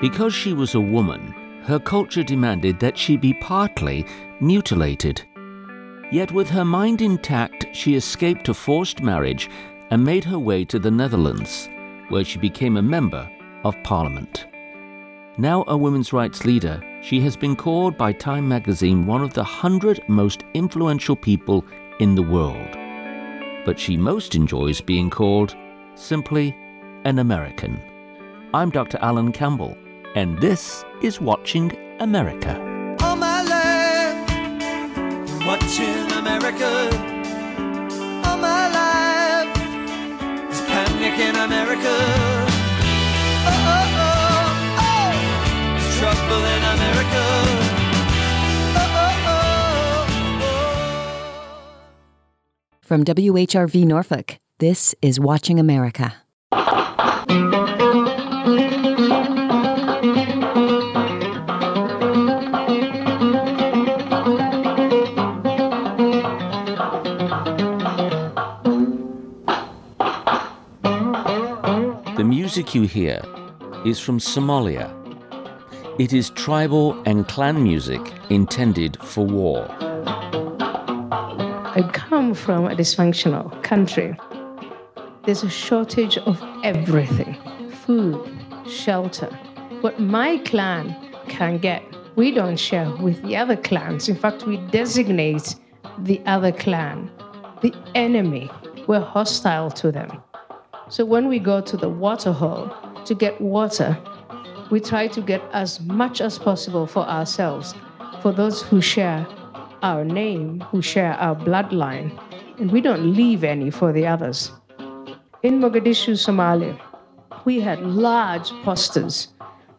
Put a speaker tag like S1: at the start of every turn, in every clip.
S1: Because she was a woman, her culture demanded that she be partly mutilated. Yet, with her mind intact, she escaped a forced marriage and made her way to the Netherlands, where she became a member of parliament. Now a women's rights leader, she has been called by Time magazine one of the hundred most influential people in the world. But she most enjoys being called simply an American. I'm Dr. Alan Campbell, and this is Watching America.
S2: All my life, watching America. All my life, is panic in America. Oh, oh, oh, oh, it's trouble in America. Oh, oh, oh, oh.
S3: From WHRV Norfolk, this is Watching America.
S1: Music you hear is from Somalia. It is tribal and clan music intended for war.
S4: I come from a dysfunctional country. There's a shortage of everything food, shelter. What my clan can get, we don't share with the other clans. In fact, we designate the other clan the enemy. We're hostile to them. So when we go to the water hole to get water, we try to get as much as possible for ourselves, for those who share our name, who share our bloodline, and we don't leave any for the others. In Mogadishu, Somalia, we had large posters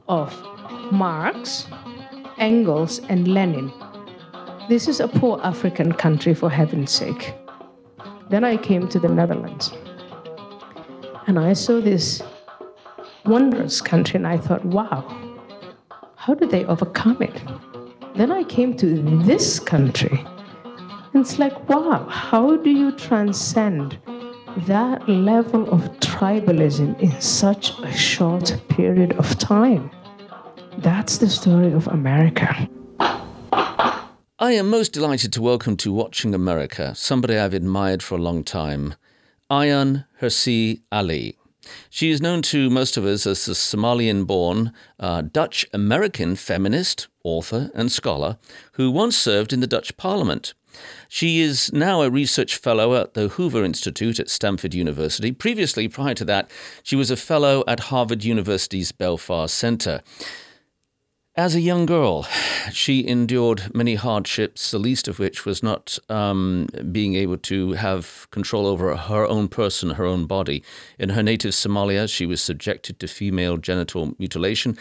S4: of Marx, Engels, and Lenin. This is a poor African country, for heaven's sake. Then I came to the Netherlands and I saw this wondrous country, and I thought, wow, how did they overcome it? Then I came to this country, and it's like, wow, how do you transcend that level of tribalism in such a short period of time? That's the story of America.
S1: I am most delighted to welcome to Watching America somebody I've admired for a long time, Ayaan Hirsi Ali. She is known to most of us as the Somalian born uh, Dutch American feminist, author, and scholar who once served in the Dutch Parliament. She is now a research fellow at the Hoover Institute at Stanford University. Previously, prior to that, she was a fellow at Harvard University's Belfer Center. As a young girl, she endured many hardships, the least of which was not um, being able to have control over her own person, her own body. In her native Somalia, she was subjected to female genital mutilation.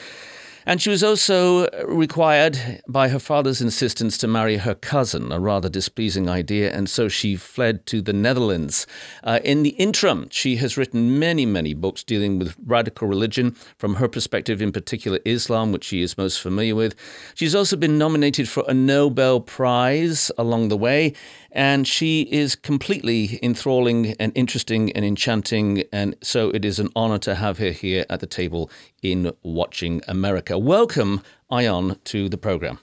S1: And she was also required by her father's insistence to marry her cousin, a rather displeasing idea, and so she fled to the Netherlands. Uh, in the interim, she has written many, many books dealing with radical religion, from her perspective, in particular Islam, which she is most familiar with. She's also been nominated for a Nobel Prize along the way, and she is completely enthralling and interesting and enchanting. And so it is an honor to have her here at the table in Watching America. Welcome, Ayaan, to the program.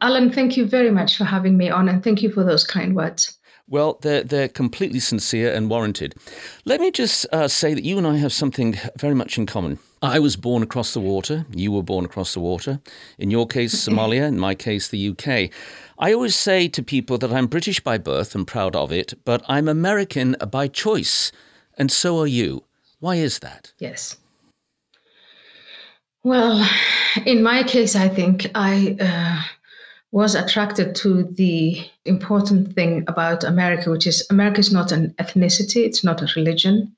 S4: Alan, thank you very much for having me on, and thank you for those kind words.
S1: Well, they're, they're completely sincere and warranted. Let me just uh, say that you and I have something very much in common. I was born across the water. You were born across the water. In your case, Somalia. In my case, the UK. I always say to people that I'm British by birth and proud of it, but I'm American by choice. And so are you. Why is that?
S4: Yes. Well, in my case, I think I uh, was attracted to the important thing about America, which is America is not an ethnicity, it's not a religion,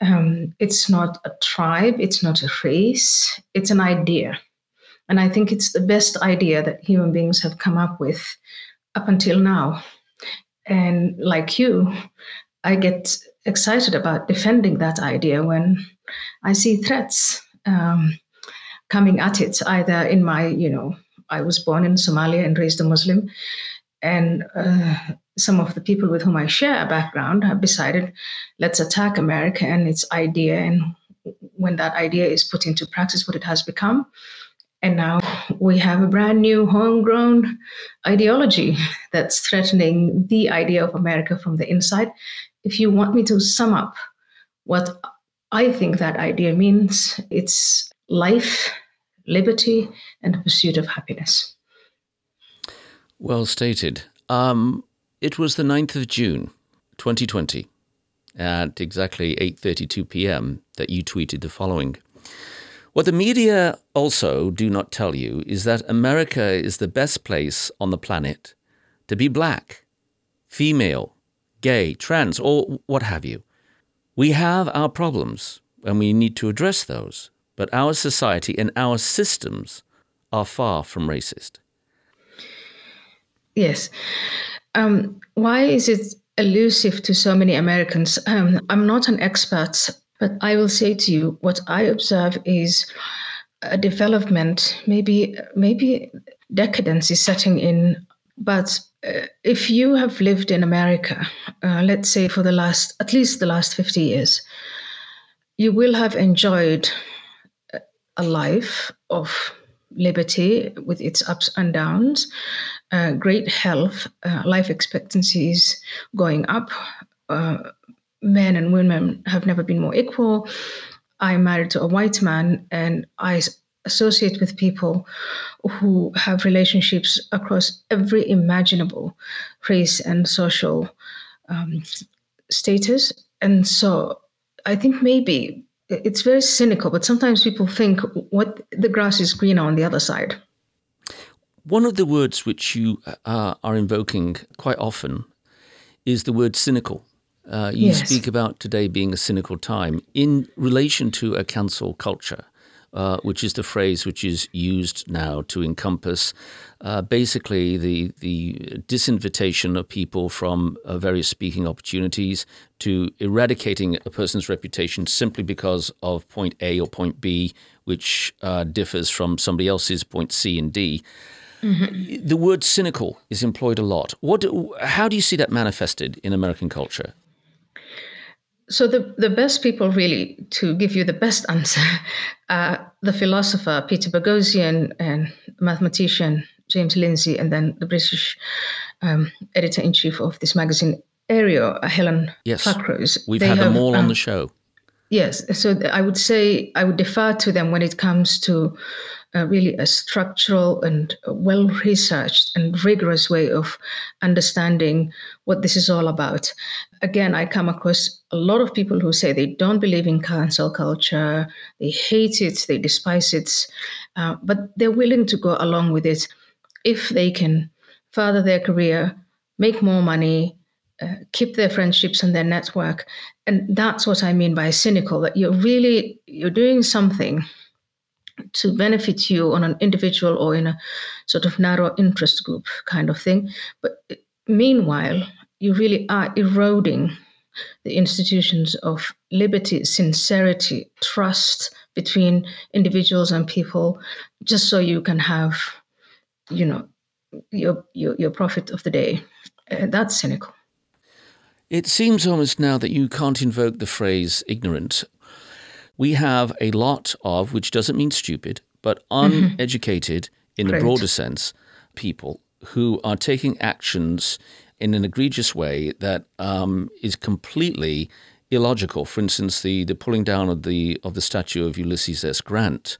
S4: um, it's not a tribe, it's not a race, it's an idea. And I think it's the best idea that human beings have come up with up until now. And like you, I get excited about defending that idea when I see threats um, coming at it, either in my, you know, I was born in Somalia and raised a Muslim. And uh, some of the people with whom I share a background have decided, let's attack America and its idea and when that idea is put into practice, what it has become. And now we have a brand new homegrown ideology that's threatening the idea of America from the inside. If you want me to sum up what I think that idea means, it's life, liberty, and the pursuit of happiness.
S1: Well stated. Um, it was the 9th of June, 2020, at exactly 8:32 p.m. that you tweeted the following. What the media also do not tell you is that America is the best place on the planet to be black, female, gay, trans, or what have you. We have our problems and we need to address those, but our society and our systems are far from racist.
S4: Yes. Um, why is it elusive to so many Americans? Um, I'm not an expert, but I will say to you what I observe is a development, maybe maybe decadence is setting in. But uh, if you have lived in America, uh, let's say for the last at least the last 50 years, you will have enjoyed a life of liberty with its ups and downs, uh, great health, uh, life expectancies going up. Uh, men and women have never been more equal. I'm married to a white man, and I associate with people who have relationships across every imaginable race and social um, status. And so I think maybe it's very cynical, but sometimes people think what the grass is greener on the other side.
S1: One of the words which you uh, are invoking quite often is the word cynical. Uh, you yes. speak about today being a cynical time in relation to a cancel culture. Uh, which is the phrase which is used now to encompass uh, basically the the disinvitation of people from uh, various speaking opportunities to eradicating a person's reputation simply because of point A or point B, which uh, differs from somebody else's point C and D. Mm-hmm. The word cynical is employed a lot. What? How do you see that manifested in American culture?
S4: So the, the best people really to give you the best answer are the philosopher Peter Boghossian and mathematician James Lindsay, and then the British um, editor in chief of this magazine, Areo, Helen
S1: yes.
S4: Pluckrose.
S1: We've they had have, them all um, on the show.
S4: Yes, so I would say I would defer to them when it comes to uh, really a structural and well researched and rigorous way of understanding what this is all about. Again, I come across a lot of people who say they don't believe in cancel culture, they hate it, they despise it, uh, but they're willing to go along with it if they can further their career, make more money, uh, keep their friendships and their network. And that's what I mean by cynical, that you're really, you're doing something to benefit you on an individual or in a sort of narrow interest group kind of thing. But meanwhile, you really are eroding the institutions of liberty, sincerity, trust between individuals and people, just so you can have, you know, your your, your profit of the day. Uh, that's cynical.
S1: It seems almost now that you can't invoke the phrase ignorant we have a lot of, which doesn't mean stupid, but mm-hmm. uneducated mm-hmm. in the broader sense, people who are taking actions in an egregious way that um, is completely illogical. For instance, the, the pulling down of the of the statue of Ulysses S. Grant,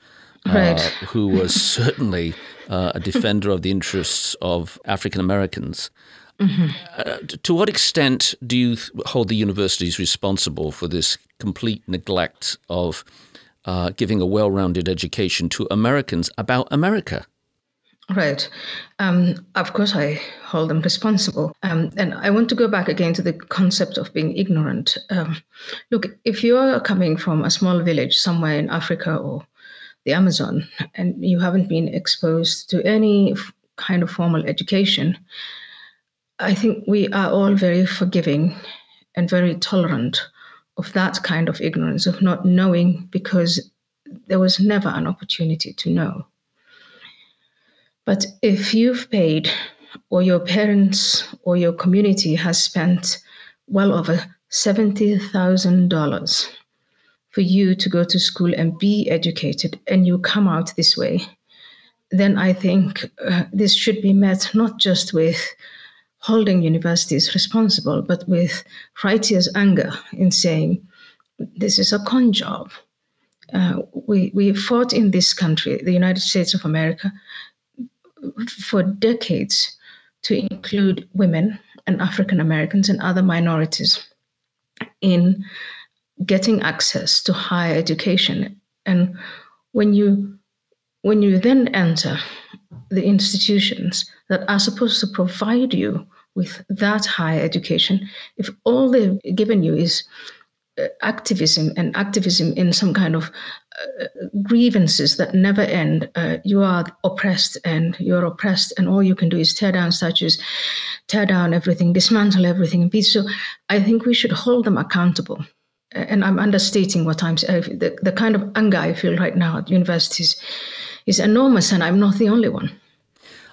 S1: uh, right. uh, who was certainly uh, a defender of the interests of African Americans. Mm-hmm. Uh, to what extent do you hold the universities responsible for this complete neglect of uh, giving a well rounded education to Americans about America?
S4: Right. Um, of course, I hold them responsible. Um, and I want to go back again to the concept of being ignorant. Um, look, if you are coming from a small village somewhere in Africa or the Amazon and you haven't been exposed to any kind of formal education, I think we are all very forgiving and very tolerant of that kind of ignorance, of not knowing because there was never an opportunity to know. But if you've paid, or your parents or your community has spent well over $70,000 for you to go to school and be educated and you come out this way, then I think uh, this should be met not just with holding universities responsible, but with righteous anger in saying, this is a con job. Uh, we, we fought in this country, the United States of America, for decades to include women and African Americans and other minorities in getting access to higher education. And when you when you then enter the institutions that are supposed to provide you with that higher education, if all they've given you is activism and activism in some kind of uh, grievances that never end. Uh, you are oppressed and you're oppressed, and all you can do is tear down statues, tear down everything, dismantle everything. So I think we should hold them accountable. And I'm understating what I'm saying. The, the kind of anger I feel right now at universities is enormous, and I'm not the only one.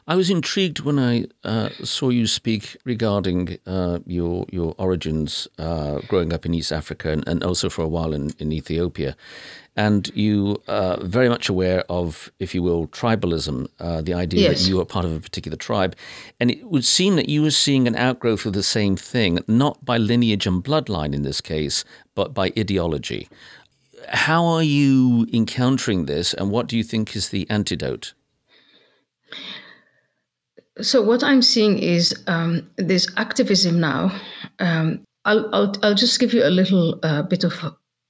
S1: I was intrigued when I uh, saw you speak regarding uh, your your origins, uh, growing up in East Africa and, and, also for a while in, in Ethiopia, and you are uh, very much aware of, if you will, tribalism, uh, the idea yes. that you are part of a particular tribe, and it would seem that you were seeing an outgrowth of the same thing, not by lineage and bloodline in this case, but by ideology. How are you encountering this, and what do you think is the antidote?
S4: So what I'm seeing is um, this activism now. Um, I'll, I'll, I'll just give you a little uh, bit of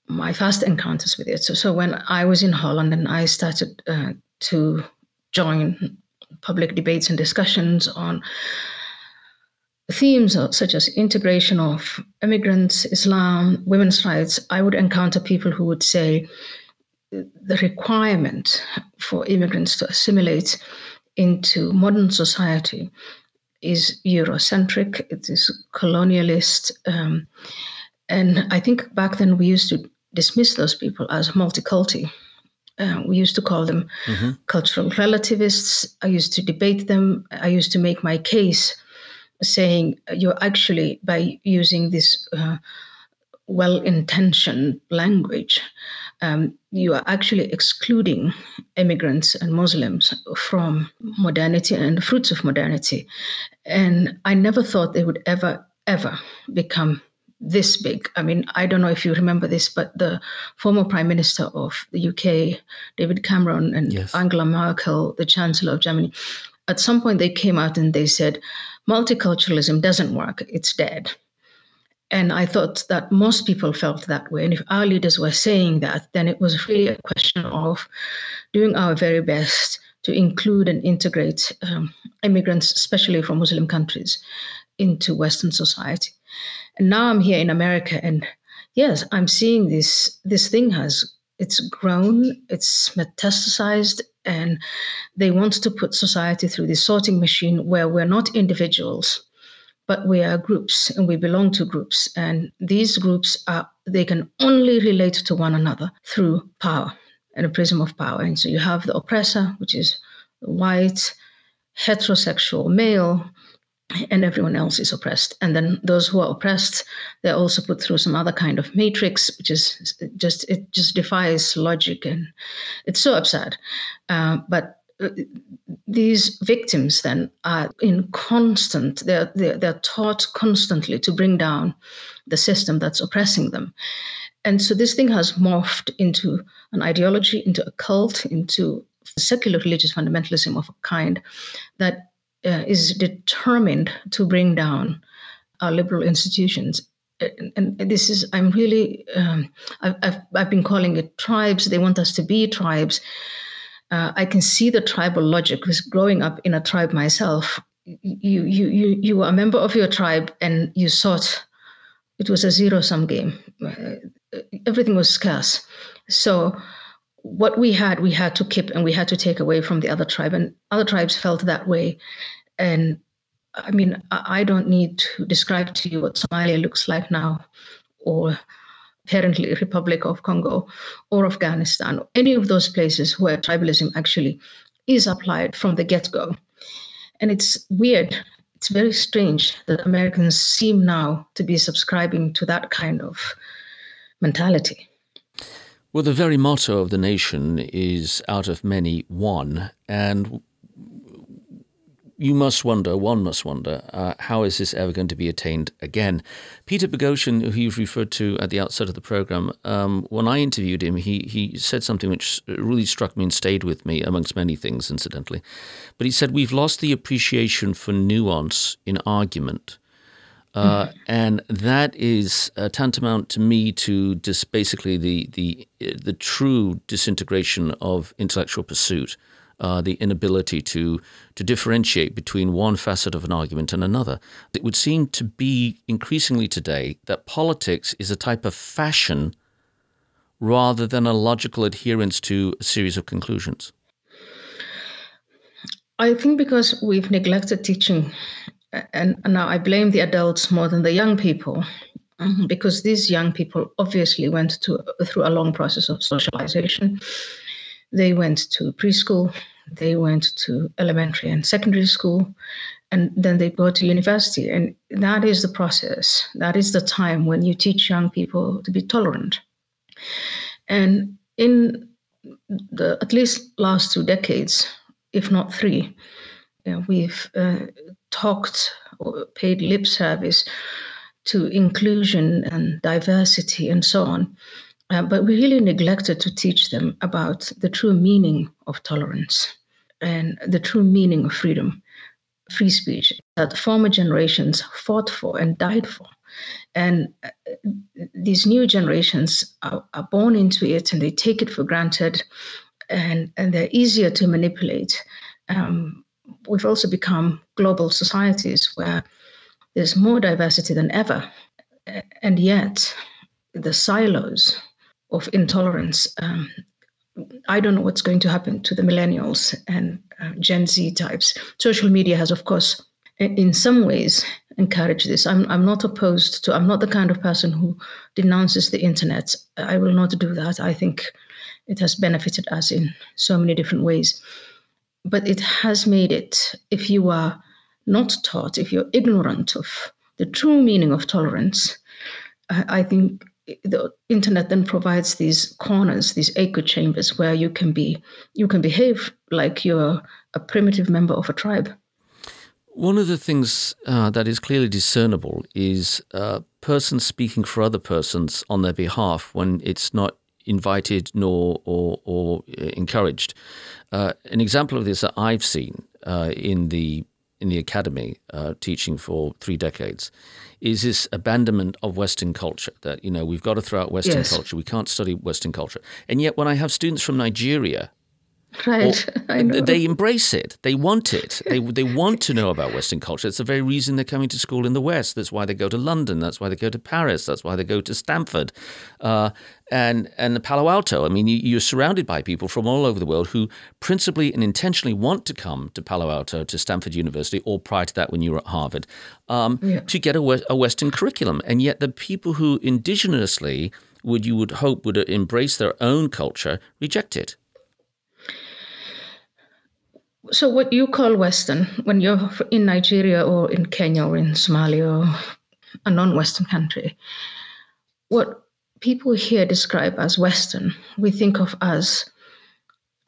S4: my first encounters with it. So, so when I was in Holland and I started uh, to join public debates and discussions on themes such as integration of immigrants, Islam, women's rights, I would encounter people who would say the requirement for immigrants to assimilate into modern society is Eurocentric, it is colonialist. Um, and I think back then we used to dismiss those people as multiculti. Uh, we used to call them mm-hmm. cultural relativists. I used to debate them. I used to make my case saying you're actually, by using this uh, well intentioned language, um, you are actually excluding immigrants and Muslims from modernity and the fruits of modernity. And I never thought they would ever, ever become this big. I mean, I don't know if you remember this, but the former Prime Minister of the UK, David Cameron, and yes. Angela Merkel, the Chancellor of Germany, at some point they came out and they said, multiculturalism doesn't work, it's dead. And I thought that most people felt that way. And if our leaders were saying that, then it was really a question of doing our very best to include and integrate um, immigrants, especially from Muslim countries, into Western society. And now I'm here in America, and yes, I'm seeing this. This thing has it's grown, it's metastasized, and they want to put society through this sorting machine where we're not individuals but we are groups and we belong to groups. And these groups are they can only relate to one another through power and a prism of power. And so you have the oppressor which is white heterosexual male and everyone else is oppressed. And then those who are oppressed they're also put through some other kind of matrix which is just it just defies logic and it's so absurd. Uh, but these victims then are in constant they're, they're, they're taught constantly to bring down the system that's oppressing them. And so this thing has morphed into an ideology into a cult into secular religious fundamentalism of a kind that uh, is determined to bring down our liberal institutions. And, this is i'm really um, I've, I've, I've been calling it tribes. They want us to be tribes uh, I can see the tribal logic because growing up in a tribe myself, you you you you were a member of your tribe and you sought. It was a zero sum game. Uh, everything was scarce, so what we had we had to keep and we had to take away from the other tribe, and other tribes felt that way. And I mean, I don't need to describe to you what Somalia looks like now, or apparently Republic of Congo or Afghanistan, or any of those places where tribalism actually is applied from the get-go. And it's weird, it's very strange that Americans seem now to be subscribing to that kind of mentality.
S1: Well, the very motto of the nation is out of many, one. And you must wonder, one must wonder, uh, how is this ever going to be attained again? Peter Boghossian, who he referred to at the outset of the program, um, when I interviewed him, he, he said something which really struck me and stayed with me, amongst many things, incidentally. But he said, We've lost the appreciation for nuance in argument. Uh, mm-hmm. and that is uh, tantamount to me to just basically the the the true disintegration of intellectual pursuit uh, the inability to to differentiate between one facet of an argument and another. It would seem to be increasingly today that politics is a type of fashion rather than a logical adherence to a series of conclusions.
S4: I think because we've neglected teaching, and now I blame the adults more than the young people, because these young people obviously went to, through a long process of socialization they went to preschool, they went to elementary and secondary school, and then they go to university. And that is the process. That is the time when you teach young people to be tolerant. And in the at least last two decades, if not three, you know, we've uh, talked or paid lip service to inclusion and diversity and so on. Uh, but we really neglected to teach them about the true meaning of tolerance and the true meaning of freedom, free speech that former generations fought for and died for. And uh, these new generations are, are born into it and they take it for granted and, and they're easier to manipulate. Um, we've also become global societies where there's more diversity than ever. And yet, the silos of intolerance. Um, I don't know what's going to happen to the millennials and uh, Gen Z types. Social media has, of course, in some ways encouraged this. I'm, I'm not opposed to, I'm not the kind of person who denounces the internet. I will not do that. I think it has benefited us in so many different ways. But it has made it, if you are not taught, if you're ignorant of the true meaning of tolerance, I, I think the internet then provides these corners these echo chambers where you can be you can behave like you're a primitive member of a tribe
S1: one of the things uh, that is clearly discernible is uh, persons speaking for other persons on their behalf when it's not invited nor or, or uh, encouraged. Uh, an example of this that I've seen uh, in the in the academy, teaching for three decades, is this abandonment of Western culture. That you know we've got to throw out Western yes. culture. We can't study Western culture. And yet, when I have students from Nigeria
S4: Right.
S1: they embrace it. They want it. They, they want to know about Western culture. It's the very reason they're coming to school in the West. That's why they go to London. That's why they go to Paris. That's why they go to Stanford. Uh, and, and Palo Alto. I mean, you, are surrounded by people from all over the world who principally and intentionally want to come to Palo Alto, to Stanford University, or prior to that when you were at Harvard, um, yeah. to get a, a Western curriculum. And yet the people who indigenously would you would hope would embrace their own culture reject it
S4: so what you call Western when you're in Nigeria or in Kenya or in Somalia or a non-Western country, what people here describe as Western, we think of as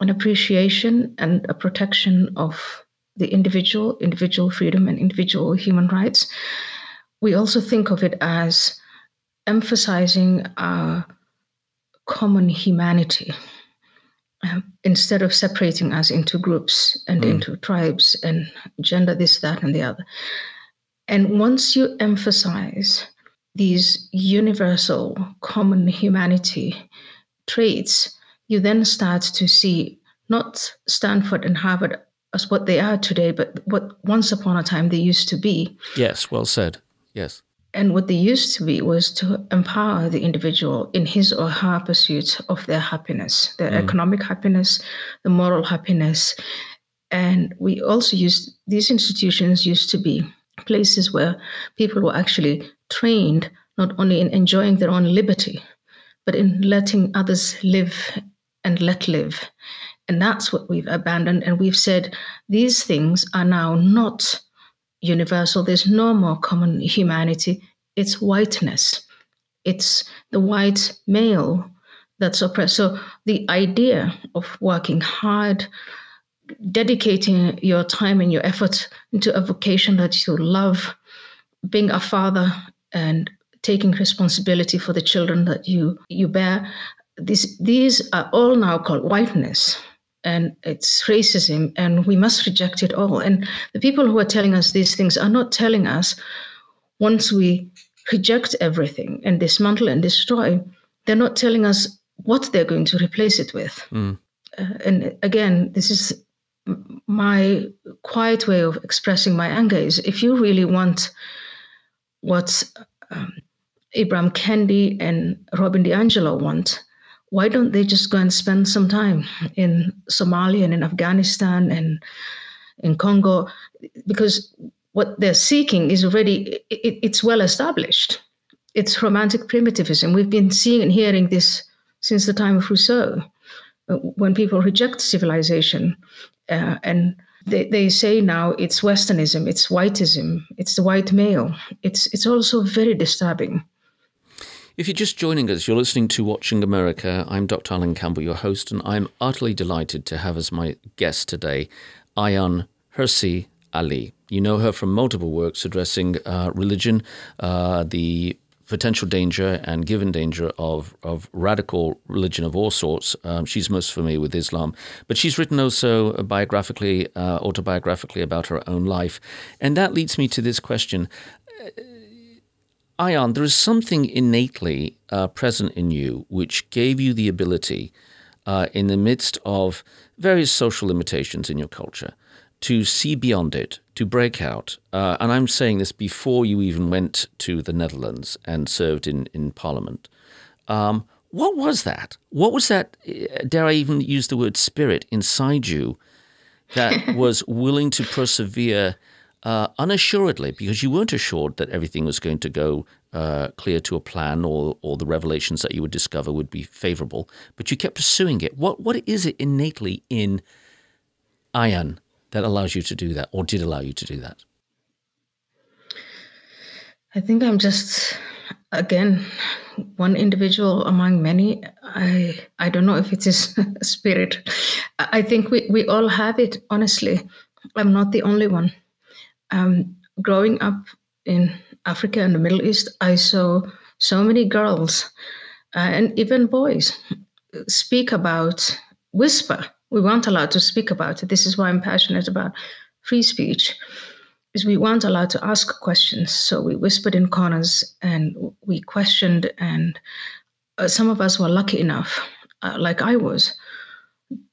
S4: an appreciation and a protection of the individual, individual freedom and individual human rights. We also think of it as emphasizing our common humanity um, instead of separating us into groups and mm. into tribes and gender, this, that, and the other. And once you emphasize these universal common humanity traits, you then start to see not Stanford and Harvard as what they are today, but what once upon a time they used to be.
S1: Yes, well said. Yes.
S4: And what they used to be was to empower the individual in his or her pursuit of their happiness, their mm. economic happiness, the moral happiness. And we also used, these institutions used to be places where people were actually trained not only in enjoying their own liberty, but in letting others live and let live. And that's what we've abandoned. And we've said these things are now not universal. There's no more common humanity. It's whiteness. It's the white male that's oppressed. So the idea of working hard, dedicating your time and your effort into a vocation that you love, being a father and taking responsibility for the children that you you bear, these these are all now called whiteness. And it's racism, and we must reject it all. And the people who are telling us these things are not telling us once we reject everything and dismantle and destroy, they're not telling us what they're going to replace it with. Mm. Uh, and again, this is my quiet way of expressing my anger is if you really want what um, Ibram Kendi and Robin DiAngelo want, why don't they just go and spend some time in Somalia and in Afghanistan and in Congo? Because what they're seeking is already it, it's well established. It's romantic primitivism. We've been seeing and hearing this since the time of Rousseau, uh, when people reject civilization uh, and they, they say now it's Westernism, it's whiteism, it's the white male. It's it's also very disturbing.
S1: If you're just joining us, you're listening to Watching America. I'm Dr. Alan Campbell, your host, and I'm utterly delighted to have as my guest today Ayaan Hirsi Ali. You know her from multiple works addressing uh, religion, uh, the potential danger and given danger of, of radical religion of all sorts. Um, she's most familiar with Islam, but she's written also biographically, uh, autobiographically about her own life. And that leads me to this question. Ayaan, there is something innately uh, present in you which gave you the ability, uh, in the midst of various social limitations in your culture, to see beyond it, to break out. Uh, and I'm saying this before you even went to the Netherlands and served in, in Parliament. Um, what was that? What was that, uh, dare I even use the word spirit, inside you that was willing to persevere uh, unassuredly because you weren't assured that everything was going to go uh, clear to a plan or, or the revelations that you would discover would be favorable, but you kept pursuing it. What, what is it innately in Ayaan that allows you to do that or did allow you to do that?
S4: I think I'm just again one individual among many. I I don't know if it is spirit. I think we, we all have it, honestly. I'm not the only one. Um, growing up in Africa and the Middle East, I saw so many girls uh, and even boys speak about, whisper we weren't allowed to speak about it. This is why I'm passionate about free speech. Is we weren't allowed to ask questions, so we whispered in corners and we questioned, and uh, some of us were lucky enough, uh, like I was,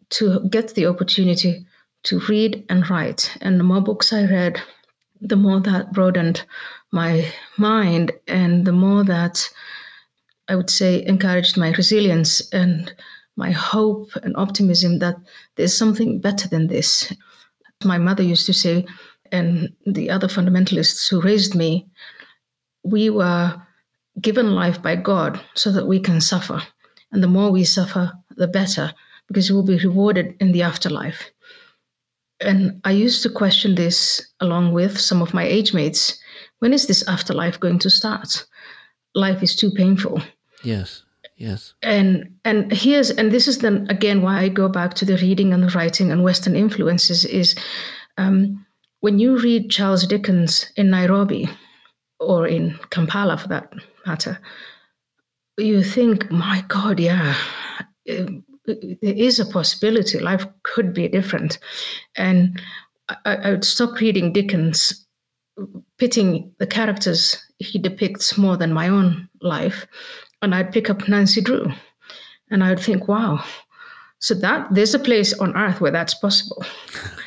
S4: to get the opportunity to read and write. And the more books I read, the more that broadened my mind, and the more that I would say encouraged my resilience and my hope and optimism that there's something better than this. My mother used to say, and the other fundamentalists who raised me, we were given life by God so that we can suffer. And the more we suffer, the better, because we will be rewarded in the afterlife. And I used to question this along with some of my age mates. When is this afterlife going to start? Life is too painful.
S1: Yes. Yes.
S4: And and here's and this is then again why I go back to the reading and the writing and Western influences is um, when you read Charles Dickens in Nairobi or in Kampala for that matter, you think, my God, yeah, it, there is a possibility. Life could be different. And I, I would stop reading Dickens, pitting the characters he depicts more than my own life and I'd pick up Nancy Drew, and I would think, wow. So that there's a place on earth where that's possible,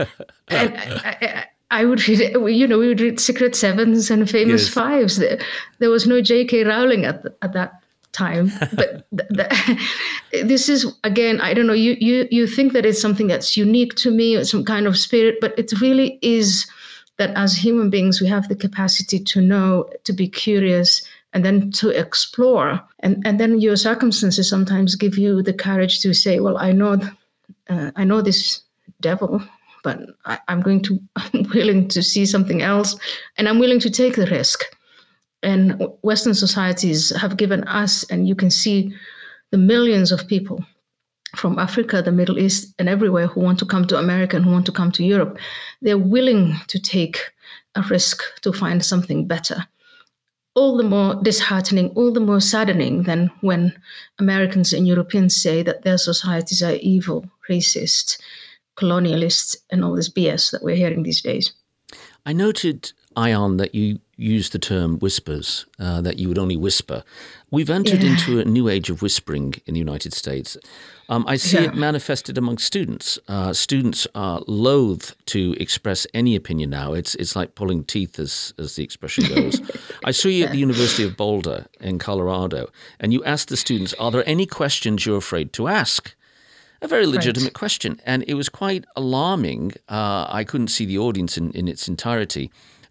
S4: and I, I, I, would read, you know, we would read Secret Sevens and Famous yes. Fives. There, there was no J.K. Rowling at the, at that time, but the, the, this is again, I don't know. You you you think that it's something that's unique to me, or some kind of spirit, but it really is that as human beings we have the capacity to know, to be curious, and then to explore. And, and then your circumstances sometimes give you the courage to say, well, I know, uh, I know this devil, but I, am going to, I'm willing to see something else, and I'm willing to take the risk. And Western societies have given us, and you can see the millions of people from Africa, the Middle East, and everywhere who want to come to America and who want to come to Europe, they're willing to take a risk to find something better. All the more disheartening, all the more saddening than when Americans and Europeans say that their societies are evil, racist, colonialist, and all this BS that we're hearing these days.
S1: I noted, Ayaan, that you used the term whispers, uh, that you would only whisper. We've entered
S4: Yeah.
S1: into a new age of whispering in the United States. Um, I see
S4: Yeah.
S1: it manifested among students. Uh, students are loath to express any opinion now. It's it's like pulling teeth, as as the expression goes. I saw you at the University of Boulder in Colorado, and you asked the students, "Are there any questions you're afraid to ask?" A very legitimate question, and it was quite alarming. Uh, I couldn't see the audience in, in its entirety,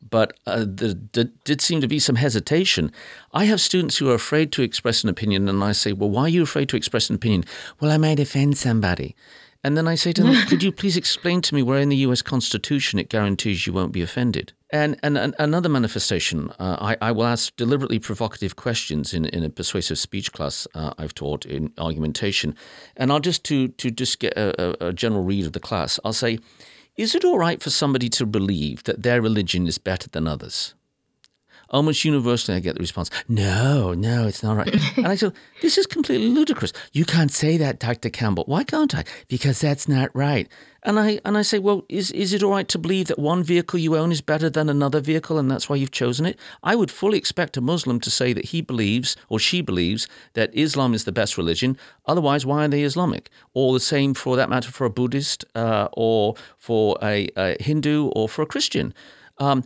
S1: but uh, there did seem to be some hesitation. I have students who are afraid to express an opinion, and I say, Well, why are you afraid to express an opinion? Well, I might offend somebody. And then I say to them, Could you please explain to me where in the US Constitution it guarantees you won't be offended? And, and, and another manifestation, uh, I, I will ask deliberately provocative questions in, in a persuasive speech class uh, I've taught in argumentation. And I'll just, to, to just get a, a, a general read of the class, I'll say, Is it all right for somebody to believe that their religion is better than others? Almost universally, I get the response, no, no, it's not right. and I say, this is completely ludicrous. You can't say that, Dr. Campbell. Why can't I? Because that's not right. And I and I say, well, is is it all right to believe that one vehicle you own is better than another vehicle, and that's why you've chosen it? I would fully expect a Muslim to say that he believes or she believes that Islam is the best religion. Otherwise, why are they Islamic? Or the same for that matter for a Buddhist, uh, or for a, a Hindu, or for a Christian. Um,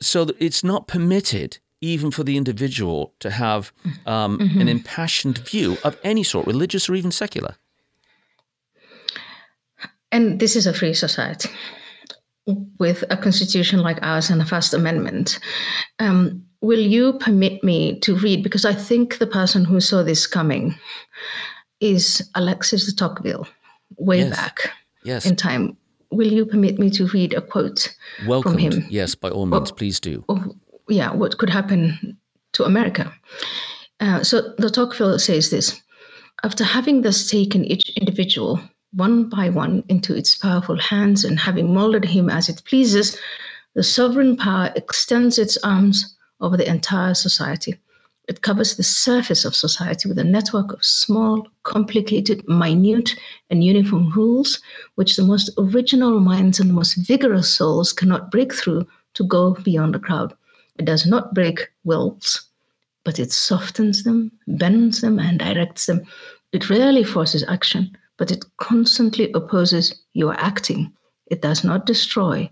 S1: so that it's not permitted even for the individual to have um, an impassioned view of any sort, religious or even secular.
S4: And this is a free society with a constitution like ours and a First Amendment. Um, will you permit me to read? Because I think the person who saw this coming is Alexis de Tocqueville, way
S1: Yes.
S4: back
S1: Yes,
S4: in time. Will you permit me to read a quote
S1: welcomed.
S4: him.
S1: Yes, by all means, please do.
S4: of yeah, what could happen to America? Uh, so de Tocqueville says this After having thus taken each individual one by one into its powerful hands and having molded him as it pleases, the sovereign power extends its arms over the entire society. It covers the surface of society with a network of small, complicated, minute, and uniform rules, which the most original minds and the most vigorous souls cannot break through to go beyond the crowd. It does not break wills, but it softens them, bends them, and directs them. It rarely forces action, but it constantly opposes your acting. It does not destroy,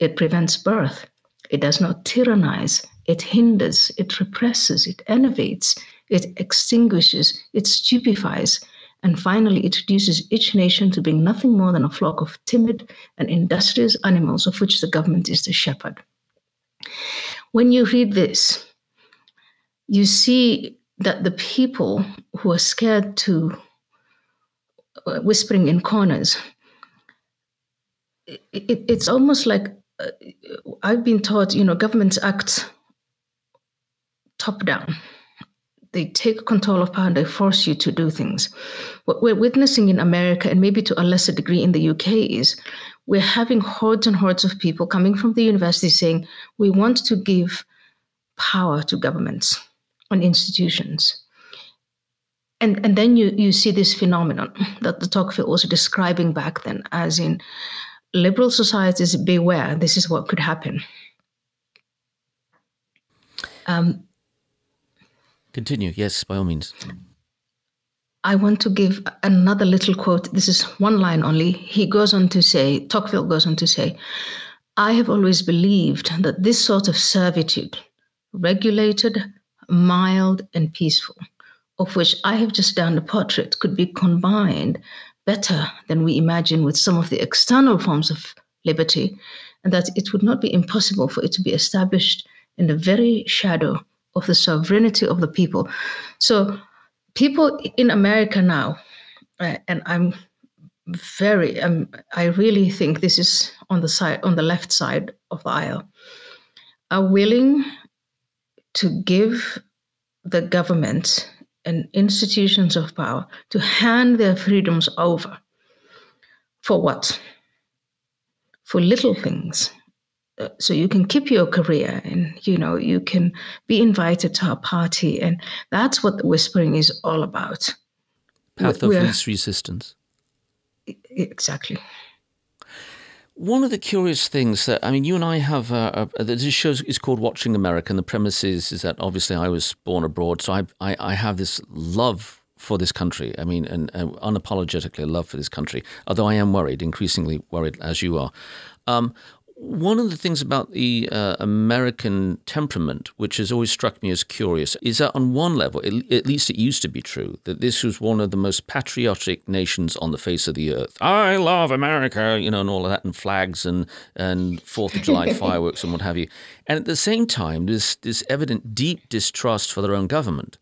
S4: it prevents birth. It does not tyrannize, it hinders, it represses, it enervates, it extinguishes, it stupefies, and finally it reduces each nation to being nothing more than a flock of timid and industrious animals of which the government is the shepherd. When you read this, you see that the people who are scared to uh, whispering in corners, it, it, it's almost like uh, I've been taught, you know, governments act top down. They take control of power and they force you to do things. What we're witnessing in America, and maybe to a lesser degree in the UK, is we're having hordes and hordes of people coming from the university saying, we want to give power to governments and institutions. And, and then you, you see this phenomenon that de Tocqueville was describing back then, as in liberal societies, beware, this is what could happen. Um,
S1: Continue. Yes, by all means.
S4: I want to give another little quote. This is one line only. He goes on to say, Tocqueville goes on to say, I have always believed that this sort of servitude, regulated, mild, and peaceful, of which I have just done a portrait, could be combined better than we imagine with some of the external forms of liberty, and that it would not be impossible for it to be established in the very shadow of the sovereignty of the people. So, people in America now, uh, and I'm very, um, I really think this is on the side, on the left side of the aisle, are willing to give the government and institutions of power to hand their freedoms over. For what? For little things. Uh, so you can keep your career and you know you can be invited to a party and that's what the whispering is all about
S1: path of least resistance
S4: exactly
S1: one of the curious things that I mean, you and I have uh, uh, this show is called Watching America, and the premise is is that obviously I was born abroad, so I I, I have this love for this country. I mean, and uh, unapologetically love for this country. Although I am worried, increasingly worried as you are. Um, one of the things about the uh, American temperament, which has always struck me as curious, is that on one level, it, at least it used to be true, that this was one of the most patriotic nations on the face of the earth. I love America, you know, and all of that, and flags and, and Fourth of July fireworks and what have you. And at the same time, there's this evident deep distrust for their own government.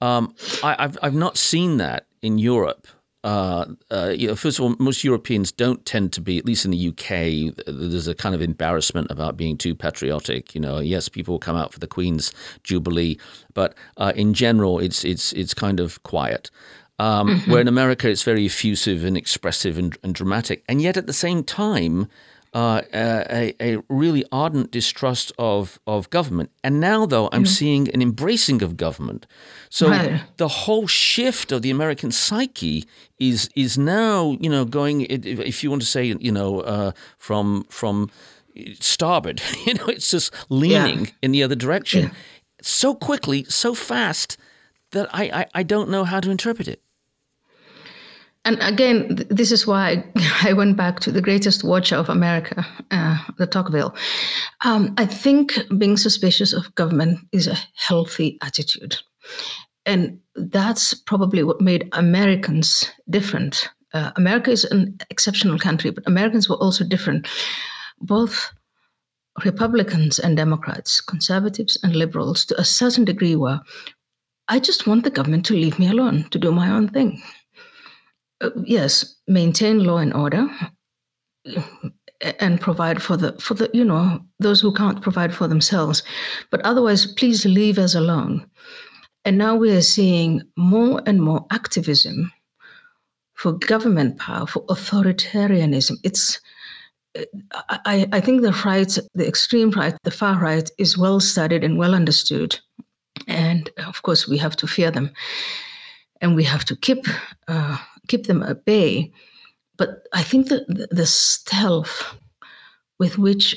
S1: Um, I, I've, I've not seen that in Europe uh, uh, you know, first of all, most Europeans don't tend to be, at least in the UK, there's a kind of embarrassment about being too patriotic. You know, yes, people come out for the Queen's Jubilee, but uh, in general, it's it's it's kind of quiet. Um, mm-hmm. Where in America, it's very effusive and expressive and, and dramatic, and yet at the same time, uh, a, a, really ardent distrust of, of government. And now, though, I'm mm. seeing an embracing of government. So right. the whole shift of the American psyche is is now, you know, going. If you want to say, you know, uh, from from starboard, you know, it's just leaning yeah. in the other direction yeah. so quickly, so fast that I, I, I don't know how to interpret it
S4: and again, this is why I went back to the greatest watcher of America, uh, de Tocqueville. Um, I think being suspicious of government is a healthy attitude. And that's probably what made Americans different. Uh, America is an exceptional country, but Americans were also different. Both Republicans and Democrats, conservatives and liberals, to a certain degree, were I just want the government to leave me alone, to do my own thing uh, yes, maintain law and order and provide for the for the you know those who can't provide for themselves. But otherwise please leave us alone. And now we are seeing more and more activism for government power for authoritarianism. It's I, I think the right the extreme right the far right is well studied and well understood. And of course we have to fear them. And we have to keep uh, keep them at bay. But I think that the stealth with which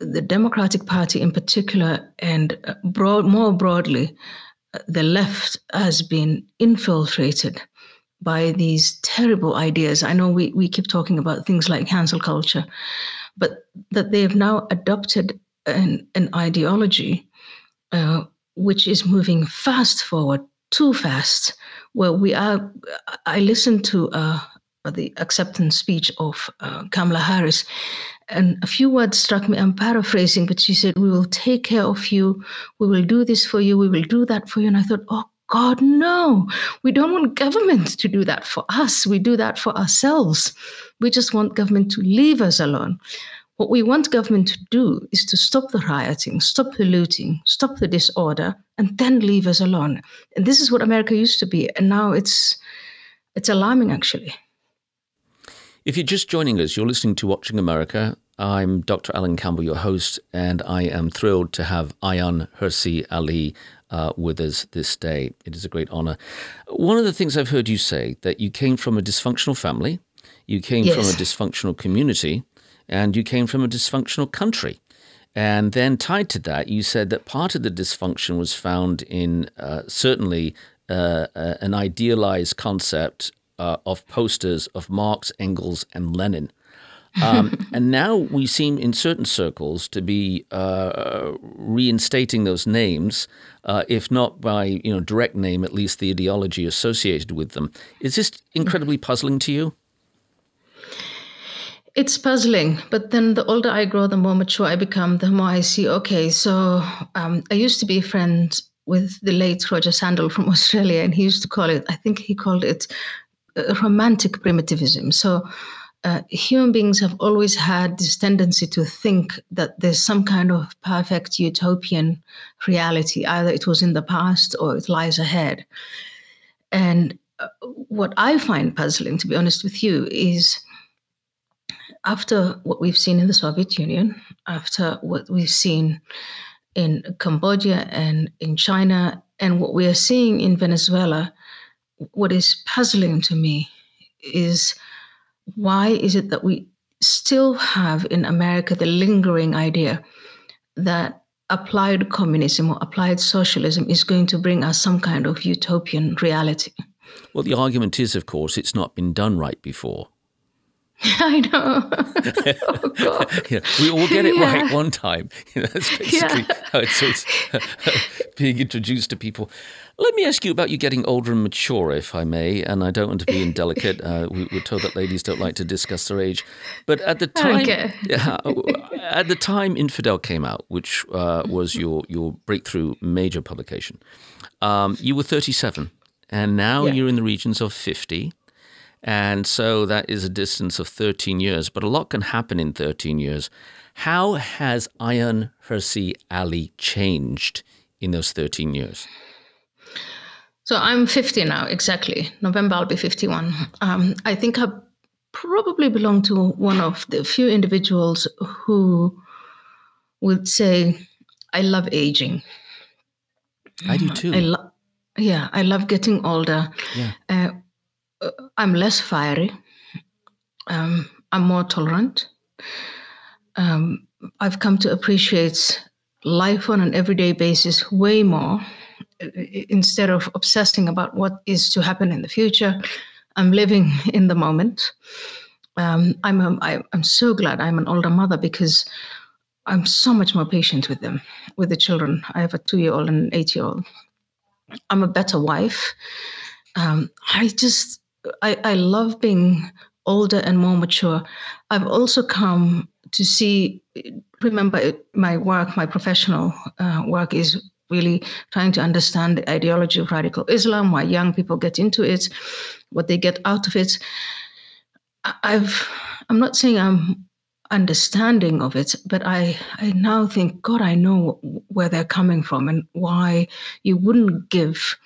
S4: the Democratic Party, in particular, and uh, broad, more broadly, uh, the left has been infiltrated by these terrible ideas. I know we, we keep talking about things like cancel culture, but that they have now adopted an, an ideology uh, which is moving fast forward, too fast, well, we are. I listened to uh, the acceptance speech of uh, Kamala Harris, and a few words struck me. I'm paraphrasing, but she said, "We will take care of you. We will do this for you. We will do that for you." And I thought, "Oh God, no! We don't want government to do that for us. We do that for ourselves. We just want government to leave us alone." What we want government to do is to stop the rioting, stop the looting, stop the disorder, and then leave us alone. And this is what America used to be, and now it's it's alarming actually.
S1: If you're just joining us, you're listening to Watching America. I'm Dr. Alan Campbell, your host, and I am thrilled to have Ayaan Hirsi Ali uh, with us this day. It is a great honor. One of the things I've heard you say that you came from a dysfunctional family, you came yes. from a dysfunctional community, and you came from a dysfunctional country. And then tied to that, you said that part of the dysfunction was found in uh, certainly uh, uh, an idealized concept uh, of posters of Marx, Engels, and Lenin. Um, and now we seem, in certain circles, to be uh, reinstating those names, uh, if not by you know direct name, at least the ideology associated with them. Is this incredibly puzzling to you?
S4: It's puzzling, but then the older I grow, the more mature I become, the more I see, okay, so um, I used to be friends with the late Roger Sandall from Australia, and he used to call it, I think he called it uh, romantic primitivism. So uh, human beings have always had this tendency to think that there's some kind of perfect utopian reality. Either it was in the past or it lies ahead. And uh, what I find puzzling, to be honest with you, is after what we've seen in the Soviet Union, after what we've seen in Cambodia and in China, and what we are seeing in Venezuela, what is puzzling to me is why is it that we still have in America the lingering idea that applied communism or applied socialism is going to bring us some kind of utopian reality?
S1: Well, the argument is, of course, it's not been done right before.
S4: I know. oh, God.
S1: yeah, we all get it
S4: Yeah.
S1: right one time. You know, that's basically how it's, it's being introduced to people. Let me ask you about you getting older and mature, if I may. And I don't want to be indelicate. Uh, we, we're told that ladies don't like to discuss their age, but at the time,
S4: Okay.
S1: Yeah, at the time, Infidel came out, which uh, was your your breakthrough major publication. Um, you were 37, and now
S4: Yeah.
S1: you're in the regions of 50. And so that is a distance of 13 years, but a lot can happen in 13 years. How has Ayaan Hirsi Ali changed in those 13 years?
S4: So I'm 50 now, exactly. November, I'll be 51. Um, I think I probably belong to one of the few individuals who would say, I love aging.
S1: I do too.
S4: I lo- yeah, I love getting older.
S1: Yeah.
S4: Uh, I'm less fiery. Um, I'm more tolerant. Um, I've come to appreciate life on an everyday basis way more. Instead of obsessing about what is to happen in the future, I'm living in the moment. Um, I'm, a, I, I'm so glad I'm an older mother because I'm so much more patient with them, with the children. I have a two year old and an eight year old. I'm a better wife. Um, I just, I, I love being older and more mature. I've also come to see, remember, my work, my professional uh, work is really trying to understand the ideology of radical Islam, why young people get into it, what they get out of it. I've, I'm not saying I'm understanding of it, but I, I now think, God, I know where they're coming from and why you wouldn't give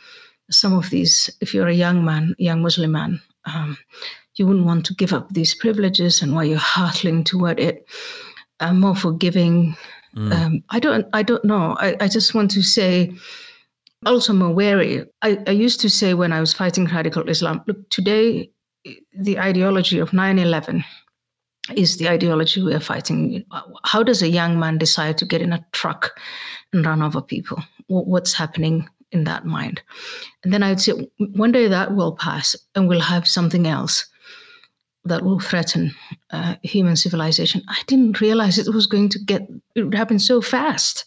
S4: some of these, if you're a young man, young Muslim man, um, you wouldn't want to give up these privileges and why you're hurtling toward it, uh, more forgiving. Um, I don't, I don't know. I, I just want to say, also more wary. I, I used to say when I was fighting radical Islam, look, today the ideology of 9 11 is the ideology we are fighting. How does a young man decide to get in a truck and run over people? What's happening in that mind? And then I would say, one day that will pass and we'll have something else that will threaten uh, human civilization. I didn't realize it was going to get, it would happen so fast.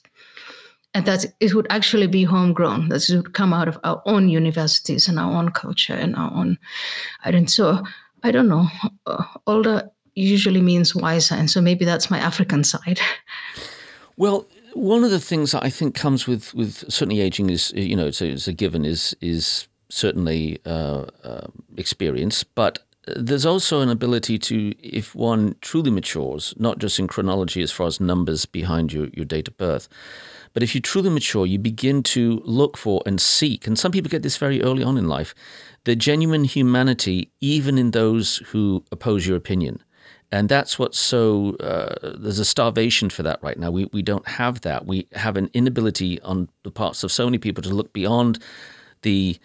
S4: And that it would actually be homegrown, that it would come out of our own universities and our own culture and our own identity. So I don't know. Uh, older usually means wiser. And so maybe that's my African side.
S1: Well, one of the things that I think comes with, with certainly aging is, you know, it's a, it's a given, is, is certainly uh, uh, experience, but there's also an ability to, if one truly matures, not just in chronology as far as numbers behind your, your date of birth, but if you truly mature, you begin to look for and seek, and some people get this very early on in life, the genuine humanity, even in those who oppose your opinion. And that's what's so, uh, there's a starvation for that right now. We, we don't have that. We have an inability on the parts of so many people to look beyond the,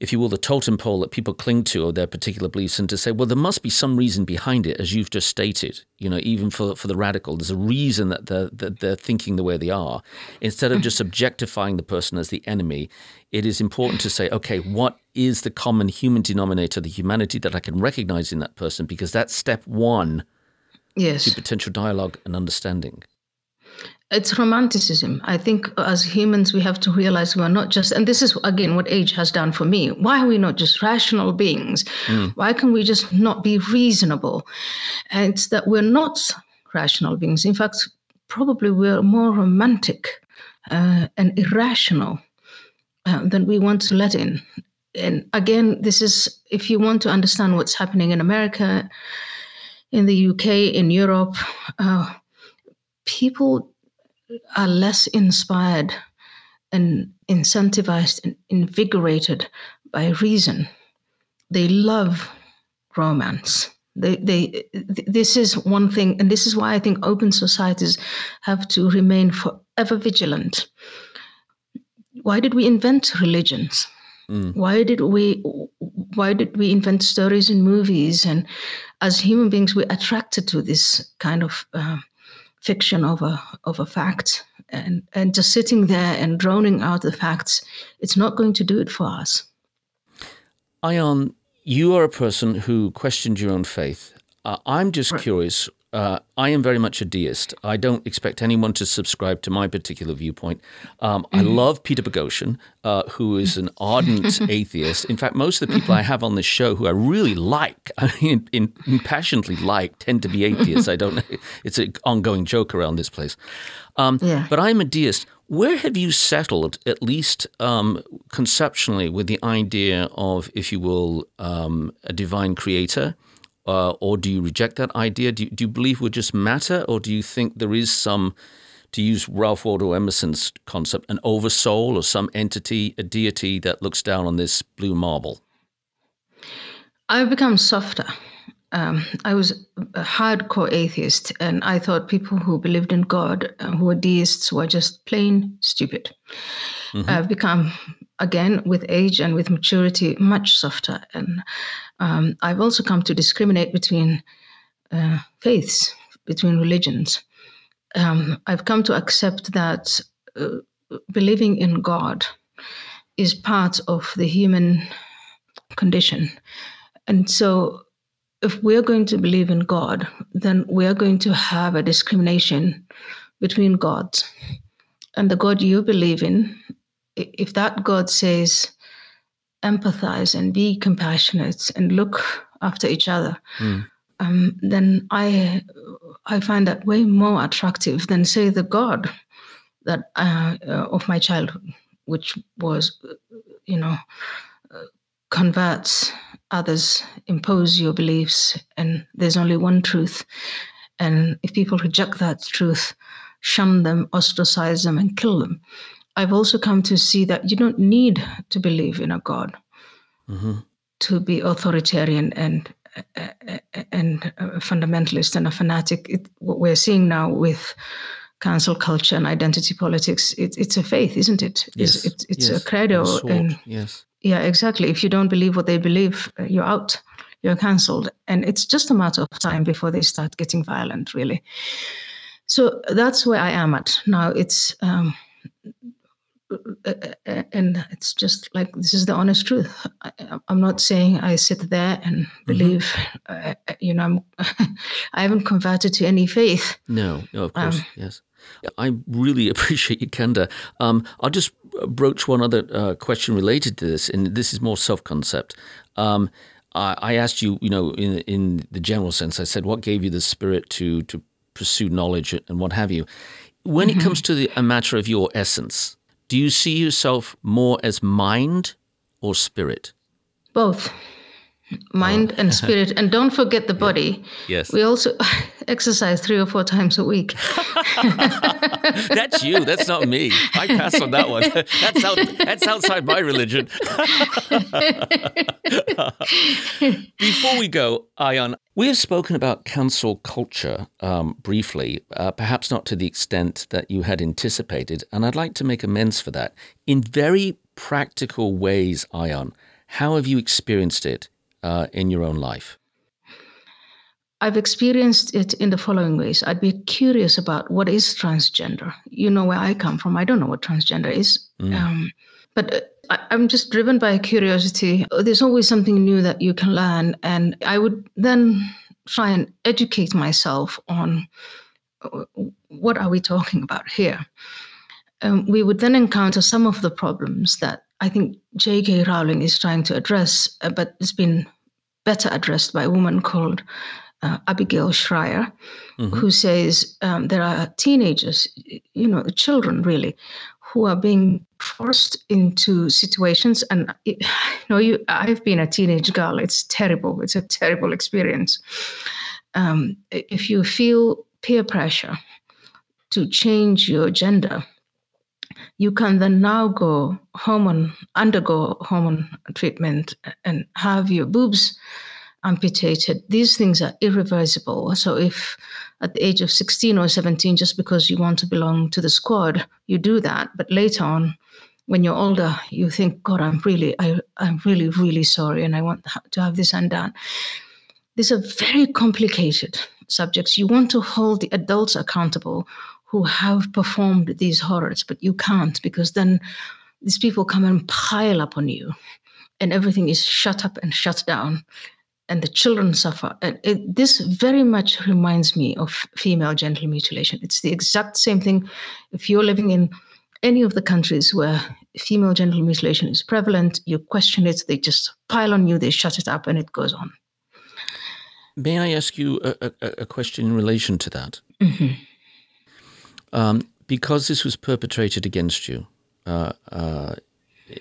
S1: if you will, the totem pole that people cling to or their particular beliefs and to say, well, there must be some reason behind it, as you've just stated. You know, even for, for the radical, there's a reason that they're, that they're thinking the way they are. Instead of just objectifying the person as the enemy, it is important to say, okay, what is the common human denominator, the humanity that I can recognize in that person? Because that's step one
S4: Yes.
S1: to potential dialogue and understanding.
S4: It's romanticism. I think as humans, we have to realize we are not just, and this is again what age has done for me. Why are we not just rational beings? Why can we just not be reasonable? And it's that we're not rational beings. In fact, probably we're more romantic uh, and irrational uh, than we want to let in. And again, this is if you want to understand what's happening in America, in the UK, in Europe, uh, people are less inspired and incentivized and invigorated by reason. They love romance. They, they, this is one thing, and this is why I think open societies have to remain forever vigilant. Why did we invent religions? Mm. Why did we why did we invent stories in movies? And as human beings, we're attracted to this kind of uh, fiction of a of fact, and and just sitting there and droning out the facts, it's not going to do it for us.
S1: Ayaan, you are a person who questioned your own faith. Uh, I'm just right. curious uh, I am very much a deist. I don't expect anyone to subscribe to my particular viewpoint. Um, mm-hmm. I love Peter Boghossian, uh, who is an ardent atheist. In fact, most of the people I have on this show who I really like, I mean, in, in passionately like, tend to be atheists. I don't know. It's an ongoing joke around this place. Um, yeah. But I'm a deist. Where have you settled, at least um, conceptually, with the idea of, if you will, um, a divine creator? Uh, or do you reject that idea? Do you, do you believe we're just matter, or do you think there is some, to use Ralph Waldo Emerson's concept, an oversoul or some entity, a deity that looks down on this blue marble?
S4: I've become softer. Um, I was a hardcore atheist, and I thought people who believed in God, uh, who were deists, were just plain stupid. Mm-hmm. I've become, again, with age and with maturity, much softer. And um, I've also come to discriminate between uh, faiths, between religions. Um, I've come to accept that uh, believing in God is part of the human condition. And so, if we're going to believe in God, then we are going to have a discrimination between gods. And the God you believe in, if that God says, empathize and be compassionate and look after each other, mm. um, then I I find that way more attractive than say the God that uh, uh, of my childhood, which was you know uh, converts others, impose your beliefs, and there's only one truth. And if people reject that truth, shun them, ostracize them, and kill them. I've also come to see that you don't need to believe in a God mm-hmm. to be authoritarian and and a fundamentalist and a fanatic. It, what we're seeing now with cancel culture and identity politics, it, it's a faith, isn't it?
S1: Yes.
S4: It's, it's
S1: yes.
S4: a credo.
S1: And yes.
S4: Yeah, exactly. If you don't believe what they believe, you're out. You're cancelled, and it's just a matter of time before they start getting violent. Really. So that's where I am at now. It's um, and it's just like this is the honest truth. I, am not saying I sit there and mm-hmm. believe. Mm-hmm. Uh, you know, i haven't converted to any faith.
S1: No, no, of course, um, yes. I really appreciate your candor. Um, I'll just broach one other uh, question related to this, and this is more self-concept. Um, I, I, asked you, you know, in in the general sense, I said, what gave you the spirit to to pursue knowledge and what have you? When mm-hmm. it comes to the, a matter of your essence, do you see yourself more as mind or spirit?
S4: Both mind oh. and spirit. And don't forget the body.
S1: Yes.
S4: We also exercise three or four times a week.
S1: that's you. That's not me. I pass on that one. That's out, that's outside my religion. Before we go, Ayaan, we have spoken about cancel culture um, briefly, uh, perhaps not to the extent that you had anticipated, and I'd like to make amends for that. In very practical ways, Ayaan, how have you experienced it uh, in your own life?
S4: I've experienced it in the following ways. I'd be curious about what is transgender. You know where I come from. I don't know what transgender is. Mm. Um, but uh, I, am just driven by curiosity. There's always something new that you can learn. And I would then try and educate myself on uh, what are we talking about here. Um, we would then encounter some of the problems that I think J.K. Rowling is trying to address, uh, but it's been better addressed by a woman called uh, Abigail Shrier, mm-hmm. who says um, there are teenagers, you know, children really, who are being forced into situations. And it, you know, you, I've been a teenage girl. It's terrible. It's a terrible experience. um, if you feel peer pressure to change your gender, you can then now go hormone, undergo hormone treatment and have your boobs amputated. These things are irreversible. So if at the age of 16 or 17, just because you want to belong to the squad, you do that. But later on, when you're older, you think, God, I'm really, I, I'm really, really sorry, and I want to have this undone. These are very complicated subjects. You want to hold the adults accountable who have performed these horrors, but you can't because then these people come and pile up on you, and everything is shut up and shut down, and the children suffer. And it, this very much reminds me of female genital mutilation. It's the exact same thing. If you're living in any of the countries where female genital mutilation is prevalent, you question it, they just pile on you, they shut it up, and it goes on.
S1: May I ask you a, a, a question in relation to that?
S4: Mm-hmm.
S1: Um, because this was perpetrated against you, uh, uh,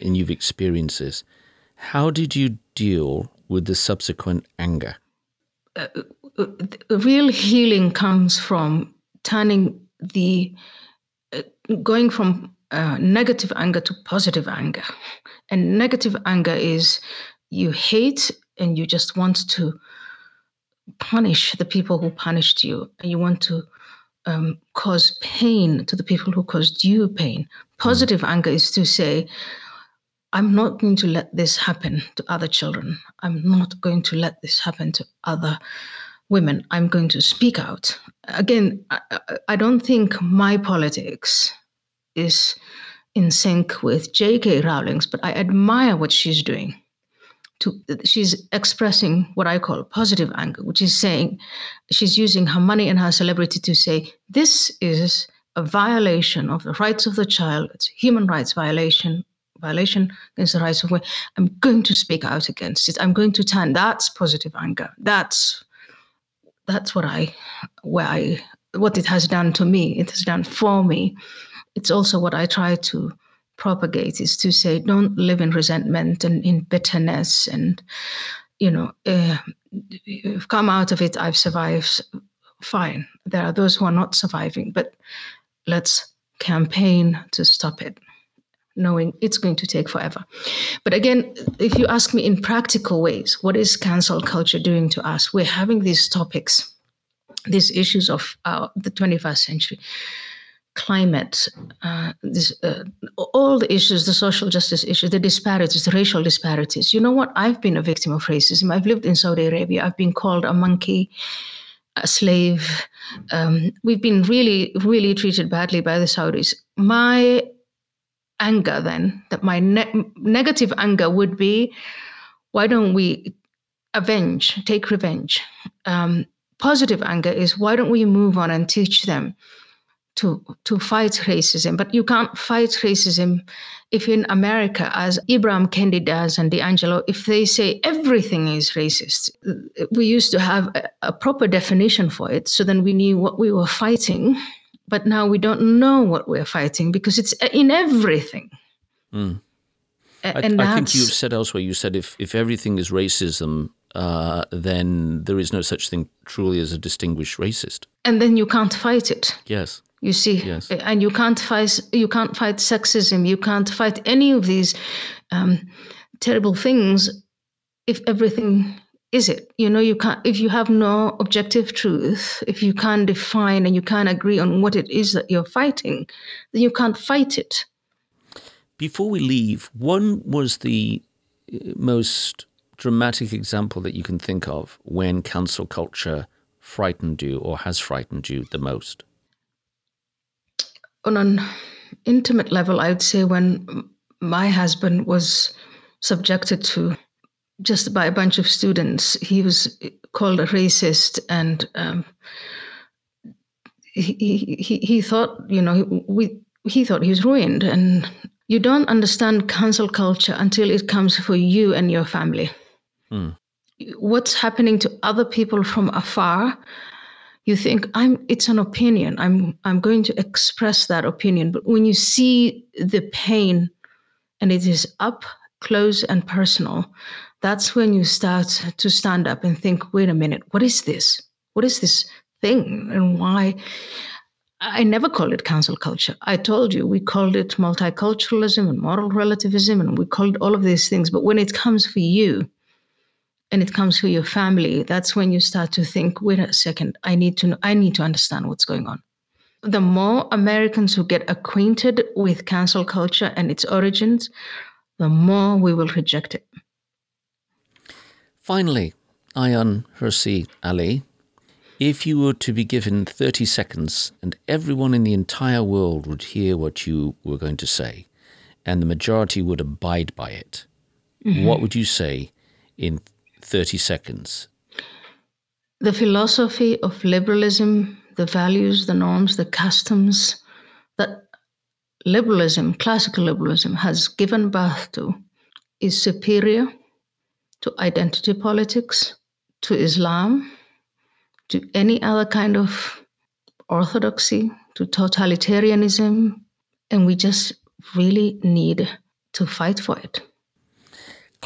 S1: and you've experienced this, how did you deal with the subsequent anger?
S4: Uh, uh real healing comes from turning the uh, going from uh, negative anger to positive anger. And negative anger is you hate and you just want to punish the people who punished you, and you want to um, cause pain to the people who caused you pain. Positive mm. anger is to say, I'm not going to let this happen to other children. I'm not going to let this happen to other women. I'm going to speak out. Again, I, I don't think my politics is in sync with J.K. Rowling's, but I admire what she's doing. To, she's expressing what I call positive anger, which is saying she's using her money and her celebrity to say this is a violation of the rights of the child. It's a human rights violation, violation against the rights of women. I'm going to speak out against it. I'm going to turn. That's positive anger. That's that's what I where I what it has done to me. It has done for me it's also what I try to propagate is to say don't live in resentment and in bitterness and you know uh, you've come out of it i've survived fine. There are those who are not surviving but let's campaign to stop it knowing it's going to take forever. But again if you ask me in practical ways what is cancel culture doing to us? We're having these topics these issues of uh, the 21st century climate, uh, this, uh, all the issues, the social justice issues, the disparities, the racial disparities. You know what? I've been a victim of racism. I've lived in Saudi Arabia. I've been called a monkey, a slave. Um, we've been really, really treated badly by the Saudis. My anger, then, that my ne- negative anger would be why don't we avenge, take revenge? Um, positive anger is why don't we move on and teach them? To to fight racism. But you can't fight racism if in America, as Ibram Kendi does and DiAngelo, if they say everything is racist. We used to have a, a proper definition for it, so then we knew what we were fighting. But now we don't know what we're fighting because it's in everything.
S1: Mm. And I, I think you've said elsewhere. You said if if everything is racism, uh, then there is no such thing truly as a distinguished racist.
S4: And then you can't fight it.
S1: Yes.
S4: You see, yes. and you can't fight you can't fight sexism. You can't fight any of these um, terrible things if everything is it. You know, you can't if you have no objective truth. If you can't define and you can't agree on what it is that you're fighting, then you can't fight it.
S1: Before we leave, one was the uh, most dramatic example that you can think of when cancel culture frightened you or has frightened you the most?
S4: On an intimate level, I would say when my husband was subjected to just by a bunch of students, he was called a racist and um, he, he, he thought, you know, we, he thought he was ruined. And you don't understand cancel culture until it comes for you and your family. Hmm. What's happening to other people from afar? You think I'm. It's an opinion. I'm. I'm going to express that opinion. But when you see the pain, and it is up close and personal, that's when you start to stand up and think, wait a minute, what is this? what is this thing and why? I never called it cancel culture. I told you we called it multiculturalism and moral relativism, and we called all of these things. But when it comes for you, and it comes for your family, that's when you start to think, wait a second, I need to know, I need to understand what's going on. The more Americans who get acquainted with cancel culture and its origins, the more we will reject it.
S1: Finally, Ayaan Hirsi Ali, if you were to be given 30 seconds and everyone in the entire world would hear what you were going to say, and the majority would abide by it, mm-hmm. what would you say in 30 seconds?
S4: The philosophy of liberalism, the values, the norms, the customs that liberalism, classical liberalism, has given birth to is superior to identity politics, to Islam, to any other kind of orthodoxy, to totalitarianism, and we just really need to fight for it.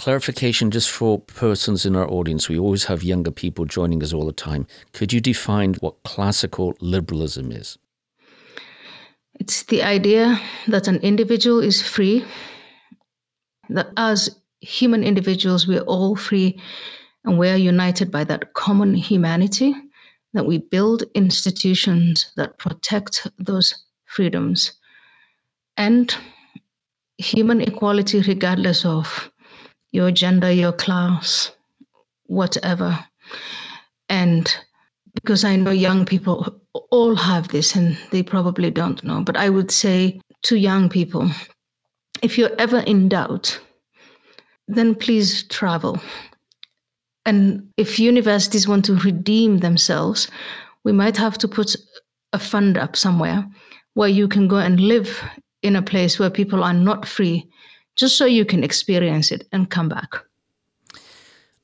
S1: Clarification just for persons in our audience. We always have younger people joining us all the time. Could you define what classical liberalism is?
S4: It's the idea that an individual is free, that as human individuals, we're all free and we're united by that common humanity, that we build institutions that protect those freedoms and human equality, regardless of your gender, your class, whatever. And because I know young people all have this and they probably don't know, but I would say to young people if you're ever in doubt, then please travel. And if universities want to redeem themselves, we might have to put a fund up somewhere where you can go and live in a place where people are not free, just so you can experience it and come back.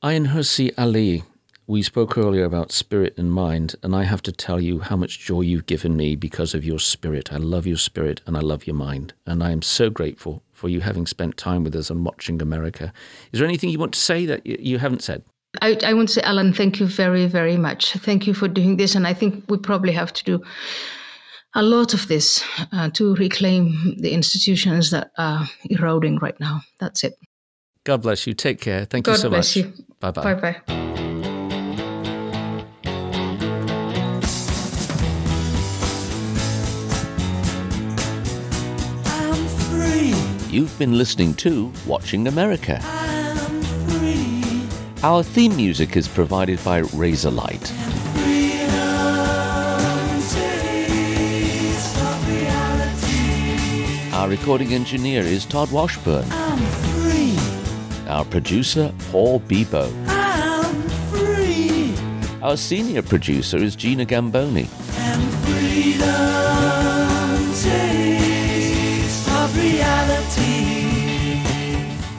S1: Ayaan Hirsi Ali, we spoke earlier about spirit and mind, and I have to tell you how much joy you've given me because of your spirit. I love your spirit and I love your mind. And I am so grateful for you having spent time with us and watching America. Is there anything you want to say that you haven't said?
S4: I, I want to say, Alan, thank you very, very much. Thank you for doing this. And I think we probably have to do a lot of this uh, to reclaim the institutions that are eroding right now. That's it.
S1: God bless you. Take care. Thank
S4: God
S1: you so
S4: bless
S1: much.
S4: you.
S1: Bye bye.
S4: Bye bye.
S2: I'm free.
S1: You've been listening to Watching America.
S2: I'm free.
S1: Our theme music is provided by Razorlight. Our recording engineer is Todd Washburn.
S2: I'm free.
S1: Our producer, Paul Bebo.
S2: I'm free.
S1: Our senior producer is Gina Gamboni.
S2: And freedom taste of reality.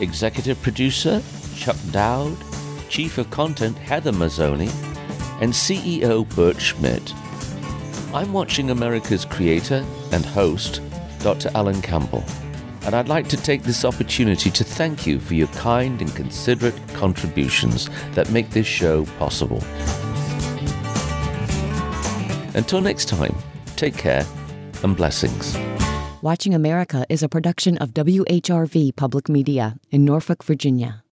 S1: Executive producer, Chuck Dowd. Chief of Content, Heather Mazzoni. And CEO, Bert Schmidt. I'm watching America's creator and host, Dr. Alan Campbell. And I'd like to take this opportunity to thank you for your kind and considerate contributions that make this show possible. Until next time, take care and blessings.
S3: Watching America is a production of WHRV Public Media in Norfolk, Virginia.